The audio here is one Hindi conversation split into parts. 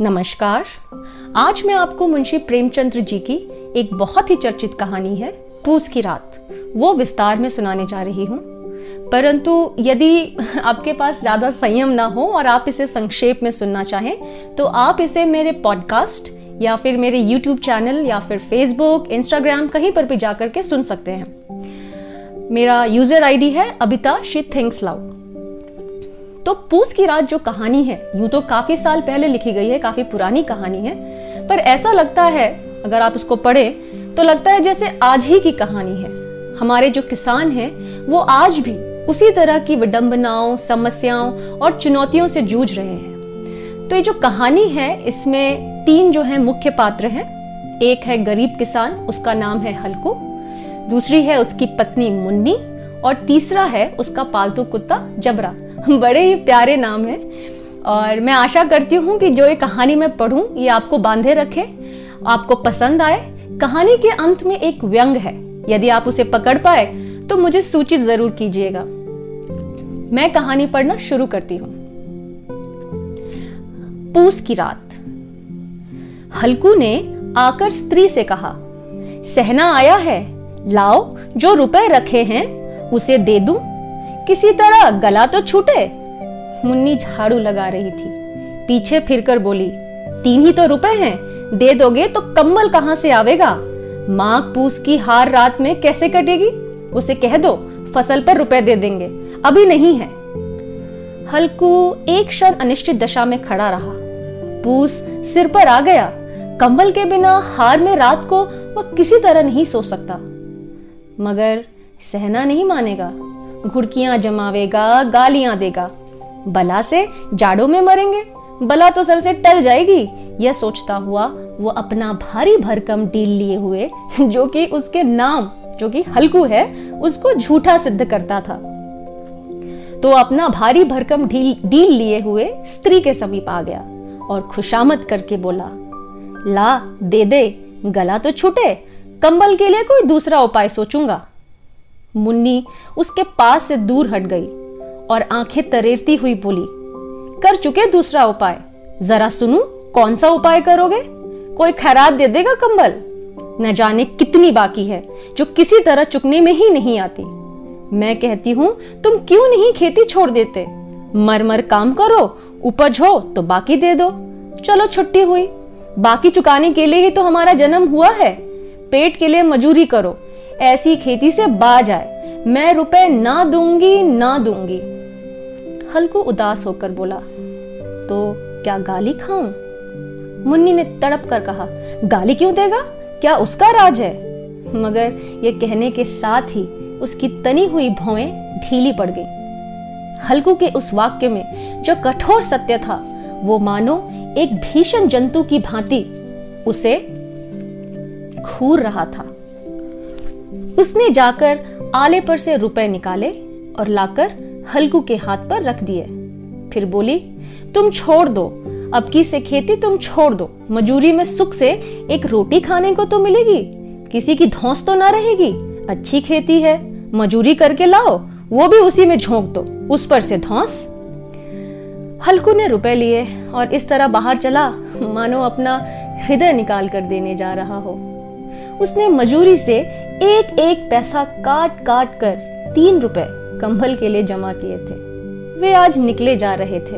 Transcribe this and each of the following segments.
नमस्कार। आज मैं आपको मुंशी प्रेमचंद्र जी की एक बहुत ही चर्चित कहानी है, पूस की रात। वो विस्तार में सुनाने जा रही हूँ। परंतु यदि आपके पास ज़्यादा संयम ना हो और आप इसे संक्षेप में सुनना चाहें तो आप इसे मेरे पॉडकास्ट या फिर मेरे यूट्यूब चैनल या फिर फेसबुक, इंस्टाग्राम कहीं पर भी जाकर के सुन सकते हैं। मेरा यूज़र आईडी है अबिता शी थिंग्स लाउड तो पूस की रात जो कहानी है, यूँ तो काफ़ी साल पहले लिखी गई है, काफ़ी पुरानी कहानी है, पर ऐसा लगता है, अगर आप उसको पढ़े तो लगता है जैसे आज ही की कहानी है। हमारे जो किसान हैं, वो आज भी उसी तरह की विडंबनाओं, समस्याओं और चुनौतियों से जूझ रहे हैं। तो ये जो कहानी है, इसमें तीन जो है मुख्य पात्र हैं। एक है गरीब किसान, उसका नाम है हल्कू, दूसरी है उसकी पत्नी मुन्नी, और तीसरा है उसका पालतू कुत्ता जबरा। बड़े ही प्यारे नाम है। और मैं आशा करती हूँ कि जो ये कहानी मैं पढ़ूं, ये आपको बांधे रखे, आपको पसंद आए। कहानी के अंत में एक व्यंग है। यदि आप उसे पकड़ पाए तो मुझे सूचित ज़रूर कीजिएगा। मैं कहानी पढ़ना शुरू करती हूँ। पूस की रात। हल्कू ने आकर स्त्री से कहा, सहना आया है। लाओ, जो रुपए रखे हैं, उसे दे दूँ। किसी तरह गला तो छूटे। मुन्नी झाड़ू लगा रही थी। पीछे फिरकर बोली, तीन ही तो रुपए हैं, दे दोगे तो कम्बल कहाँ से आवेगा? माघ पूस की हार रात में कैसे कटेगी? उसे कह दो, फ़सल पर रुपए दे देंगे, अभी नहीं है। हल्कू एक क्षण अनिश्चित दशा में खड़ा रहा। पूस सिर पर आ गया। कंबल के बिना हार में रात को वह किसी तरह नहीं सो सकता। मगर सहना नहीं मानेगा। घुड़कियाँ जमावेगा, गालियाँ देगा। बला से जाड़ों में मरेंगे, बला तो सर से टल जाएगी। यह सोचता हुआ वो अपना भारी भरकम डील लिए हुए, जो कि उसके नाम, जो कि हल्कू है, उसको झूठा सिद्ध करता था। तो अपना भारी भरकम डील डील लिए हुए स्त्री के समीप आ गया और खुशामद करके बोला, ला, दे दे, गला तो छूटे, कंबल के लिए कोई दूसरा उपाय सोचूँगा। मुन्नी उसके पास से दूर हट गई और आँखें तरेरती हुई बोली, कर चुके दूसरा उपाय। जरा सुनू, कौन सा उपाय करोगे? कोई खैरात दे देगा कंबल? न जाने कितनी बाकी है, जो किसी तरह चुकने में ही नहीं आती। मैं कहती हूँ, तुम क्यों नहीं खेती छोड़ देते? मर मर काम करो, उपज हो तो बाकी दे दो। चलो छुट्टी हुई। बाकी चुकाने के लिए ही तो हमारा जन्म हुआ है। पेट के लिए मजूरी करो। ऐसी खेती से बाज आए मैं रुपए ना दूँगी ना दूँगी। हल्कू उदास होकर बोला तो क्या गाली खाऊं? मुन्नी ने तड़प कर कहा, गाली क्यों देगा? क्या उसका राज है? मगर ये कहने के साथ ही उसकी तनी हुई भौएँ ढीली पड़ गई। हल्कू के उस वाक्य में जो कठोर सत्य था, वो मानो एक भीषण जंतु की भांति उसे घूर रहा था। उसने जाकर आले पर से रुपए निकाले और लाकर हल्कू के हाथ पर रख दिए। फिर बोली, तुम छोड़ दो। अब की से खेती तुम छोड़ दो। मजूरी में सुख से एक रोटी खाने को तो मिलेगी। किसी की धौस तो ना रहेगी। अच्छी खेती है। मजूरी करके लाओ। वो भी उसी में झोंक दो। उस पर से धौस। हल्कू ने रुपए लिए और इस तरह बाहर चला। मानो अपना हृदय निकाल कर देने जा रहा हो। उसने मजूरी से एक एक पैसा काट काट कर तीन रुपए कंबल के लिए जमा किए थे। वे आज निकले जा रहे थे।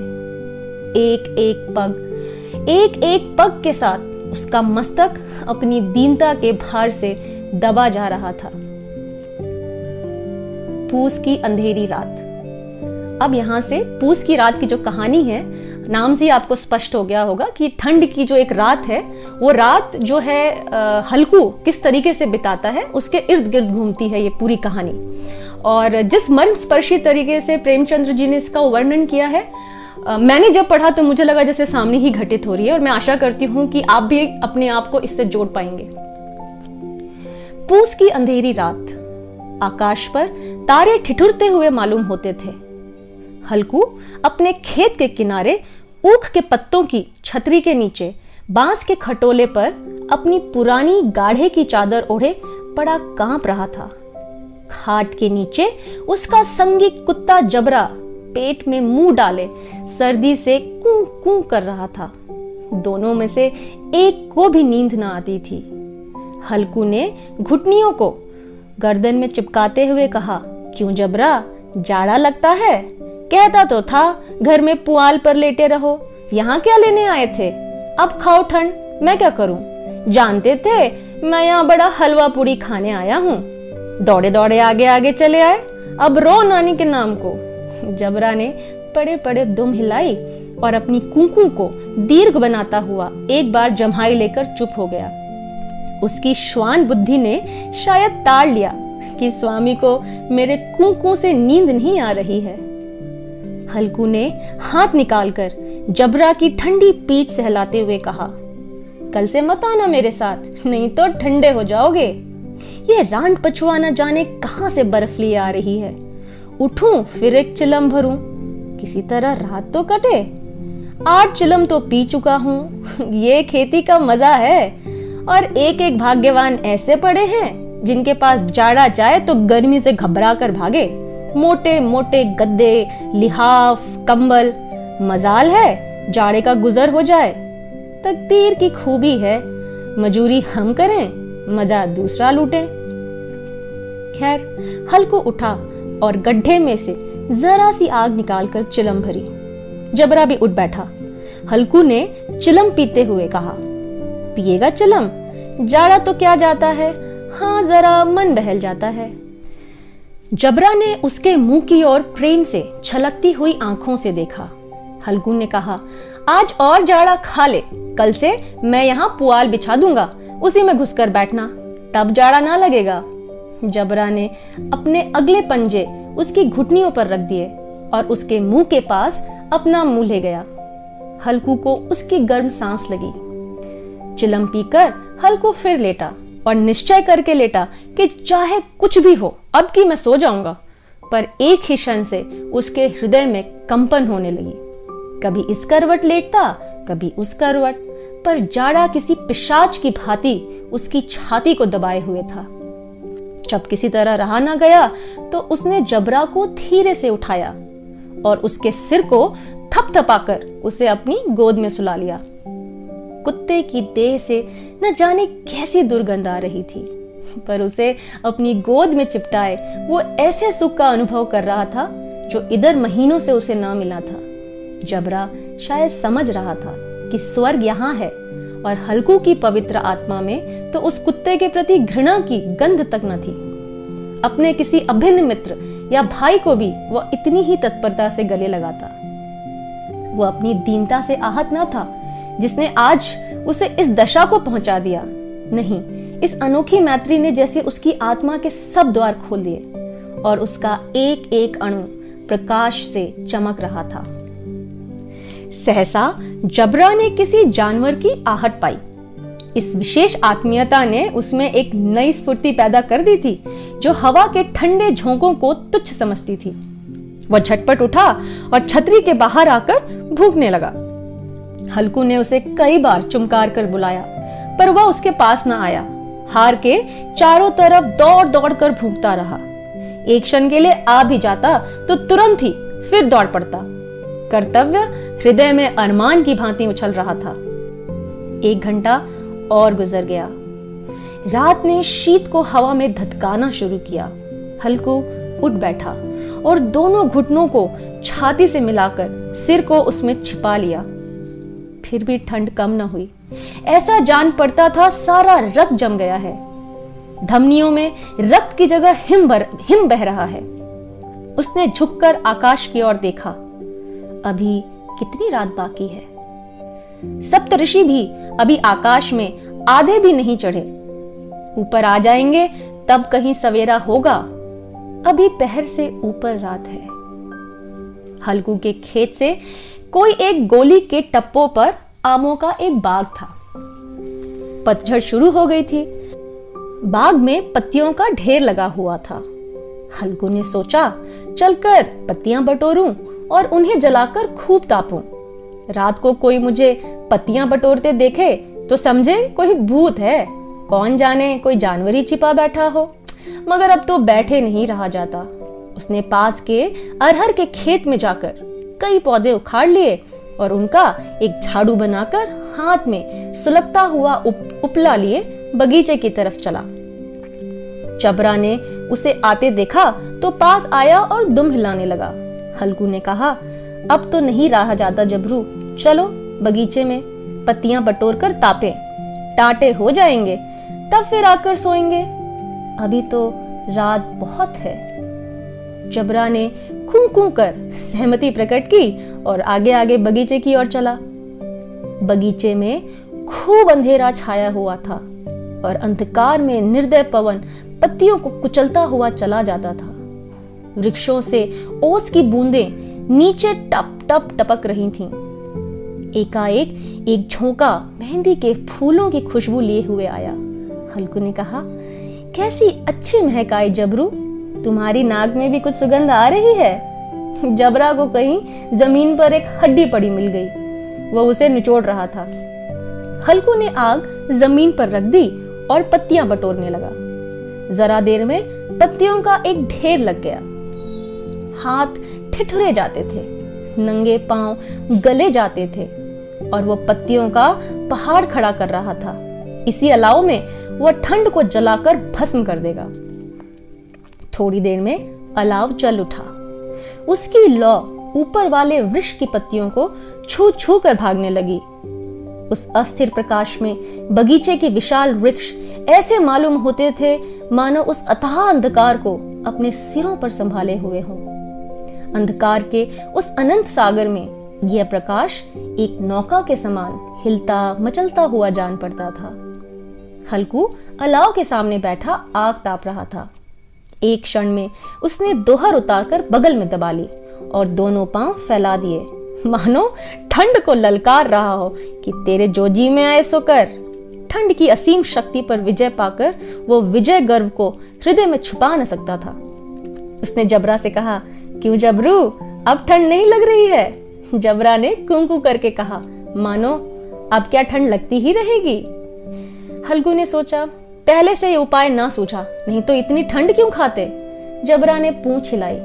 एक एक पग एक एक पग के साथ उसका मस्तक अपनी दीनता के भार से दबा जा रहा था। पूस की अंधेरी रात। अब यहाँ से पूस की रात की जो कहानी है नाम से ही आपको स्पष्ट हो गया होगा कि ठंड की जो एक रात है, वो रात जो है हल्कू किस तरीके से बिताता है, उसके इर्द गिर्द घूमती है ये पूरी कहानी। और जिस मर्म स्पर्शी तरीके से प्रेमचंद्र जी ने इसका वर्णन किया है मैंने जब पढ़ा तो मुझे लगा जैसे सामने ही घटित हो रही है, और मैं आशा करती हूँ कि आप भी अपने आप को इससे जोड़ पाएँगे। पूस की अंधेरी रात, आकाश पर तारे ठिठुरते हुए मालूम होते थे। हल्कू अपने खेत के किनारे ऊख के पत्तों की छतरी के नीचे, बाँस के खटोले पर अपनी पुरानी गाढ़े की चादर ओढ़े पड़ा काँप रहा था। खाट के नीचे उसका संगी कुत्ता जबरा पेट में मुँह डाले, सर्दी से कू कू कर रहा था। दोनों में से एक को भी नींद ना आती थी। हल्कू ने घुटनियों को गर्दन में चिपकाते हुए कहा, क्यों जबरा? जाड़ा लगता है? कहता तो था, घर में पुआल पर लेटे रहो, यहाँ क्या लेने आए थे? अब खाओ ठंड, मैं क्या करूँ? जानते थे, मैं यहाँ बड़ा हलवा पूरी खाने आया हूँ। दौड़े दौड़े आगे आगे चले आए, अब रो नानी के नाम को। जबरा ने पड़े पड़े दुम हिलाई और अपनी कुंकू को दीर्घ बनाता हुआ एक बार जम्हाई लेकर चुप हो गया। उसकी श्वान बुद्धि ने शायद ताड़ लिया कि स्वामी को मेरे कुंकू से नींद नहीं आ रही है। हल्कू ने हाथ निकालकर जबरा की ठंडी पीठ सहलाते हुए कहा, कल से मत आना मेरे साथ, नहीं तो ठंडे हो जाओगे। ये रांड पछुआ न जाने कहाँ से बर्फ़ लिए आ रही है। उठूं, फिर एक चिलम भरूं। किसी तरह रात तो कटे। आठ चिलम तो पी चुका हूँ। ये खेती का मज़ा है। और एक एक भाग्यवान ऐसे पड़े हैं, जिनके पास जाड़ा जाए तो गर्मी से घबरा कर भागे। मोटे मोटे गद्दे, लिहाफ, कंबल। मजाल है, जाड़े का गुजर हो जाए। तकदीर की खूबी है, मजूरी हम करें, मज़ा दूसरा लूटे। खैर हल उठा और गड्ढे में से जरा सी आग निकालकर चिलम भरी। जबरा भी उठ बैठा। हल्कू ने चिलम पीते हुए कहा, पिएगा चिलम? जाड़ा तो क्या जाता है? हाँ जरा मन बहल जाता है। जबरा ने उसके मुँह की ओर प्रेम से छलकती हुई आँखों से देखा। हल्कू ने कहा, आज और जाड़ा खा ले। कल से मैं यहाँ पुआल बिछा दूँगा। उसी में घुसकर बैठना। तब जाड़ा ना लगेगा। जबरा ने अपने अगले पंजे उसकी घुटनियों पर रख दिए और उसके मुँह के पास अपना मुँह ले गया। हल्कू को उसकी गर्म सांस लगी। चिलम पीकर हल्कू फिर लेटा और निश्चय करके लेटा कि चाहे कुछ भी हो अब की मैं सो जाऊँगा। पर एक ही क्षण से उसके हृदय में कंपन होने लगी। कभी इस करवट लेटता, कभी उस करवट पर जाड़ा किसी पिशाच की भांति उसकी छाती को दबाए हुए था। जब किसी तरह रहा ना गया तो उसने जबरा को धीरे से उठाया और उसके सिर को थपथपाकर उसे अपनी गोद में सुला लिया। कुत्ते की देह से न जाने कैसी दुर्गंध आ रही थी। पर उसे अपनी गोद में चिपटाए, वो ऐसे सुख का अनुभव कर रहा था, जो इधर महीनों से उसे ना मिला था। जबरा शायद समझ रहा था कि स्वर्ग यहाँ है और हल्कू की पवित्र आत्मा में तो उस कुत्ते के प्रति घृणा की गंध तक न थी। अपने किसी अभिन्न मित्र या भाई को भी वह इतनी ही तत्परता से गले लगाता। वो अपनी दीनता से आहत न था, जिसने आज उसे इस दशा को पहुँचा दिया। नहीं इस अनोखी मैत्री ने जैसे उसकी आत्मा के सब द्वार खोल दिए और उसका एक एक अणु प्रकाश से चमक रहा था। सहसा जबरा ने किसी जानवर की आहट पाई। इस विशेष आत्मीयता ने उसमें एक नई स्फूर्ति पैदा कर दी थी, जो हवा के ठंडे झोंकों को तुच्छ समझती थी। वह झटपट उठा और छतरी के बाहर आकर भूखने लगा। हल्कू ने उसे कई बार चुमकार कर बुलाया, पर वह उसके पास न आया। हार के चारों तरफ़ दौड़ दौड़ कर भूखता रहा। एक क्षण के लिए आ भी जाता तो तुरंत ही फिर दौड़ पड़ता। कर्तव्य हृदय में अरमान की भांति उछल रहा था। एक घंटा और गुजर गया। रात ने शीत को हवा में धतकाना शुरू किया। हल्कू उठ बैठा और दोनों घुटनों को छाती से मिलाकर सिर को उसमें छिपा लिया। फिर भी ठंड कम न हुई। ऐसा जान पड़ता था सारा रक्त जम गया है। धमनियों में रक्त की जगह हिम भर हिम बह रहा है। उसने झुककर आकाश की ओर देखा। अभी कितनी रात बाकी है। सप्त ऋषि भी अभी आकाश में आधे भी नहीं चढ़े। ऊपर आ जाएँगे, तब कहीं सवेरा होगा। अभी पहर से ऊपर रात है। हल्कू के खेत से कोई एक गोली के टप्पो पर आमों का एक बाग था। पतझड़ शुरू हो गई थी। बाग में पत्तियों का ढेर लगा हुआ था। हल्कू ने सोचा, चलकर पत्तियाँ बटोरूं और उन्हें जलाकर खूब तापूं। रात को कोई मुझे पत्तियाँ बटोरते देखे तो समझे, कोई भूत है। कौन जाने, कोई जानवर ही छिपा बैठा हो। मगर अब तो बैठे नहीं रहा जाता। उसने पास के अरहर के खेत में जाकर कई पौधे उखाड़ लिए और उनका एक झाड़ू बनाकर हाथ में सुलगता हुआ उप, उपला लिए बगीचे की तरफ़ चला। चबरा ने उसे आते देखा तो पास आया और दुम हिलाने लगा। हल्कू ने कहा अब तो नहीं रहा जाता जबरू चलो बगीचे में पत्तियाँ बटोर कर तापे। टाटे हो जाएँगे तब फिर आकर सोएँगे। अभी तो रात बहुत है। जबरा ने खूं खूं कर सहमति प्रकट की और आगे आगे बगीचे की ओर चला। बगीचे में खूब अंधेरा छाया हुआ था और अंधकार में निर्दय पवन पत्तियों को कुचलता हुआ चला जाता था। वृक्षों से ओस की बूंदें नीचे टप टप टपक रही थीं। एकाएक एक झोंका मेहंदी के फूलों की खुशबू लिए हुए आया। हल्कू ने कहा, कैसी अच्छी महक आई जबरू तुम्हारी नाक में भी कुछ सुगंध आ रही है? जबरा को कहीं ज़मीन पर एक हड्डी पड़ी मिल गई। वह उसे निचोड़ रहा था। हल्कू ने आग ज़मीन पर रख दी और पत्तियाँ बटोरने लगा। जरा देर में पत्तियों का एक ढेर लग गया। हाथ ठिठुरे जाते थे, नंगे पाँव गले जाते थे और वो पत्तियों का पहाड़ खड़ा कर रहा था। इसी अलाव में वह ठंड को जलाकर भस्म कर देगा। थोड़ी देर में अलाव चल उठा। उसकी लौ ऊपर वाले वृक्ष की पत्तियों को छू छू कर भागने लगी। उस अस्थिर प्रकाश में बगीचे के विशाल वृक्ष ऐसे मालूम होते थे, मानो उस अथाह अंधकार को अपने सिरों पर संभाले हुए हों। अंधकार के उस अनंत सागर में यह प्रकाश एक नौका के समान हिलता मचलता हुआ जान पड़ता था। हल्कू अलाव के सामने बैठा आग ताप रहा था। एक क्षण में उसने दोहर उतारकर बगल में दबा ली और दोनों पाँव फैला दिए। मानो, ठंड को ललकार रहा हो कि तेरे जोजी में आए सो कर। ठंड की असीम शक्ति पर विजय पाकर वो विजय गर्व को हृदय में छुपा न सकता था। उसने जबरा से कहा, क्यों जबरू? अब ठंड नहीं लग रही है? जबरा ने कुंकू करके कहा, मानो, अब क्या ठंड लगती ही रहेगी? हल्गू ने सोचा पहले से ये उपाय ना सोचा, नहीं तो इतनी ठंड क्यों खाते? जबरा ने पूछ हिलाई।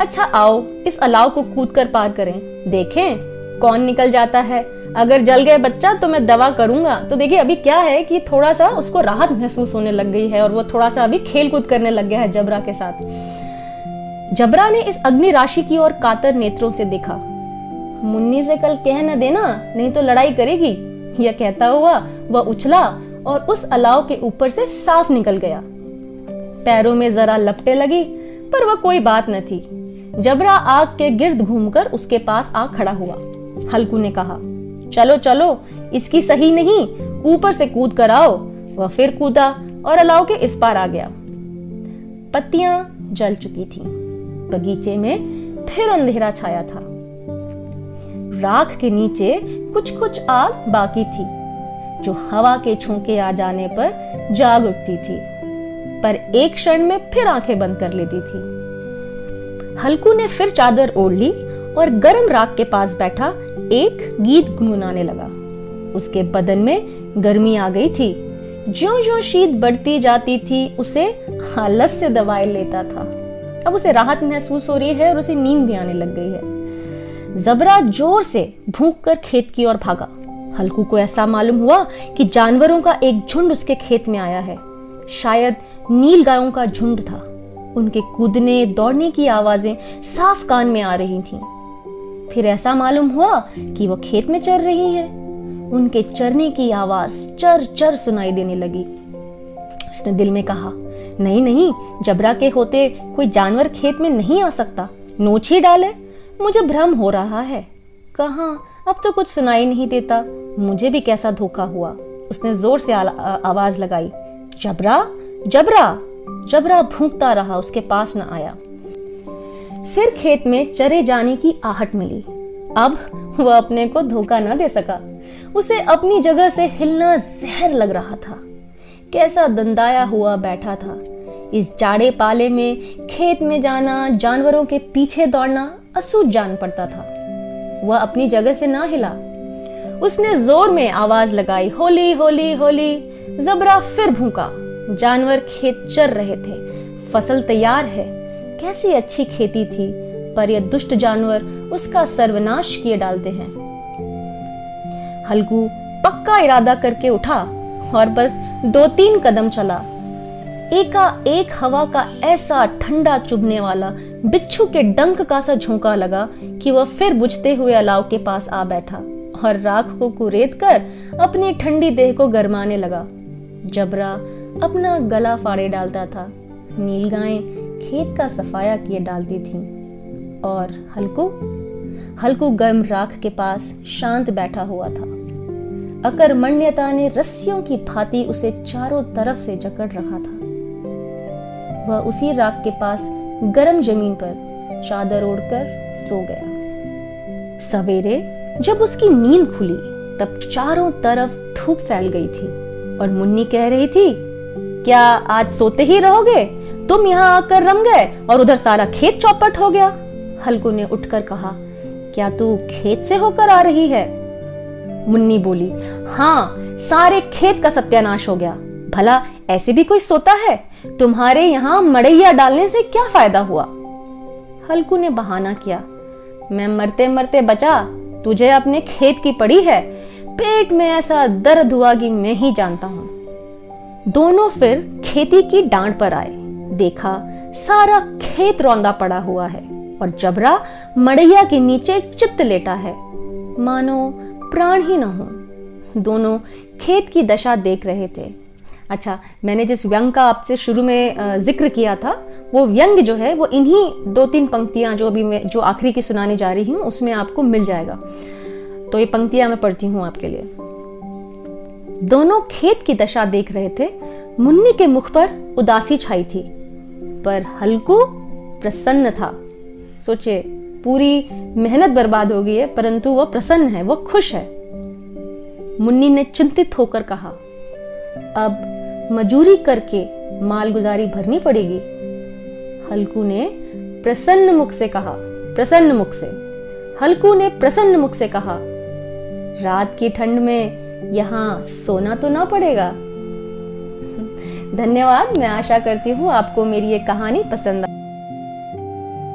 अच्छा आओ, इस अलाव को कूद कर पार करें। देखें, कौन निकल जाता है? अगर जल गए बच्चा तो मैं दवा करूँगा। तो देखिए, अभी क्या है कि थोड़ा सा उसको राहत महसूस होने लग गई है और वो थोड़ा सा अभी खेल कूद करने लग गया है जबरा के साथ। जबरा ने इस अग्नि राशि की ओर कातर नेत्रों से देखा। मुन्नी से कल कह न देना, नहीं तो लड़ाई करेगी। यह कहता हुआ, वह उछला और उस अलाव के ऊपर से साफ़ निकल गया। पैरों में जरा लपटे लगी, पर वह कोई बात न थी। जबरा आग के गिर्द घूमकर उसके पास आ खड़ा हुआ। हल्कू ने कहा, चलो चलो, इसकी सही नहीं, ऊपर से कूद कर आओ। वह फिर कूदा और अलाव के इस पार आ गया। पत्तियाँ जल चुकी थीं। बगीचे में फिर अंधेरा छाया था। राख के नीचे कुछ कुछ आग बाकी थी। जो हवा के छूके आ जाने पर जाग उठती थी, पर एक क्षण में फिर आँखें बंद कर लेती थी। हल्कू ने फिर चादर ओढ़ ली और गर्म राख के पास बैठा एक गीत गुनगुनाने लगा। उसके बदन में गर्मी आ गई थी। ज्यो ज्यो शीत बढ़ती जाती थी, उसे हालत से दवाई लेता था। अब उसे राहत महसूस हो रही है और उसे नींद भी आने लग गई है। जबरा ज़ोर से भूख कर खेत की ओर भागा। हल्कू को ऐसा मालूम हुआ कि जानवरों का एक झुंड उसके खेत में आया है। शायद नील गायों का झुंड था। उनके कूदने, दौड़ने की आवाज़ें साफ़ कान में आ रही थीं। फिर ऐसा मालूम हुआ कि वो खेत में चर रही है। उनके चरने की आवाज़ चर चर सुनाई देने लगी। उसने दिल में कहा, नहीं नहीं, जबरा के होते कोई जानवर खेत में नहीं आ सकता। नोच ही डाले, मुझे भ्रम हो रहा है। कहा अब तो कुछ सुनाई नहीं देता। मुझे भी कैसा धोखा हुआ। उसने ज़ोर से आवाज़ लगाई। जबरा जबरा जबरा भूखता रहा, उसके पास न आया। फिर खेत में चरे जाने की आहट मिली। अब वह अपने को धोखा न दे सका। उसे अपनी जगह से हिलना जहर लग रहा था। कैसा दंदाया हुआ बैठा था। इस जाड़े पाले में खेत में जाना, जानवरों के पीछे दौड़ना असूझ जान पड़ता था। वह अपनी जगह से ना हिला। उसने ज़ोर में आवाज़ लगाई, होली होली होली। जबरा फिर भूखा। जानवर खेत चर रहे थे। फ़सल तैयार है। कैसी अच्छी खेती थी, पर यह दुष्ट जानवर उसका सर्वनाश किए डालते हैं। हल्कू पक्का इरादा करके उठा और बस दो तीन कदम चला। एका एक हवा का ऐसा ठंडा चुभने वाला, बिच्छू के डंक का सा झोंका लगा कि वह फिर बुझते हुए अलाव के पास आ बैठा और राख को कुरेद कर अपनी ठंडी देह को गरमाने लगा। जबरा अपना गला फाड़े डालता था। नील गायें खेत का सफाया किए डालती थीं। और हल्कू हल्कू गर्म राख के पास शांत बैठा हुआ था। अकर्मण्यता ने रस्सियों की भांति उसे चारों तरफ़ से जकड़ रखा था। वह उसी राख के पास गर्म ज़मीन पर चादर ओढ़कर सो गया। सवेरे जब उसकी नींद खुली, तब चारों तरफ़ धूप फैल गई थी और मुन्नी कह रही थी, क्या आज सोते ही रहोगे? तुम यहाँ आकर रम गए और उधर सारा खेत चौपट हो गया। हल्कू ने उठकर कहा, क्या तू खेत से होकर आ रही है? मुन्नी बोली हाँ सारे खेत का सत्यानाश हो गया। भला, ऐसे भी कोई सोता है? तुम्हारे यहाँ मड़ैया डालने से क्या फ़ायदा हुआ? हल्कू ने बहाना किया। मैं मरते मरते बचा, तुझे अपने खेत की पड़ी है। पेट में ऐसा दर्द हुआ कि मैं ही जानता हूँ। दोनों फिर खेती की डांड पर आए। देखा, सारा खेत रौंदा पड़ा हुआ है और जबरा मड़ैया के नीचे चित्त लेटा है। मानो प्राण ही न हो। दोनों खेत की दशा देख रहे थे। अच्छा मैंने जिस व्यंग का आपसे शुरू में ज़िक्र किया था, वो व्यंग जो है, वो इन्हीं दो तीन पंक्तियाँ जो अभी मैं, जो आखिरी की सुनाने जा रही हूँ, उसमें आपको मिल जाएगा। तो ये पंक्तियाँ मैं पढ़ती हूँ आपके लिए। दोनों खेत की दशा देख रहे थे, मुन्नी के मुख पर उदासी छाई थी, पर हल्कू प्रसन्न था। सोचे पूरी मेहनत बर्बाद हो गई है, परंतु वह प्रसन्न है वह खुश है। मुन्नी ने चिंतित होकर कहा, अब मजूरी करके मालगुजारी भरनी पड़ेगी। हल्कू ने प्रसन्न मुख से कहा, प्रसन्न मुख से। हल्कू ने प्रसन्न मुख से कहा, रात की ठंड में यहाँ सोना तो ना पड़ेगा। धन्यवाद, मैं आशा करती हूँ आपको मेरी ये कहानी पसंद आ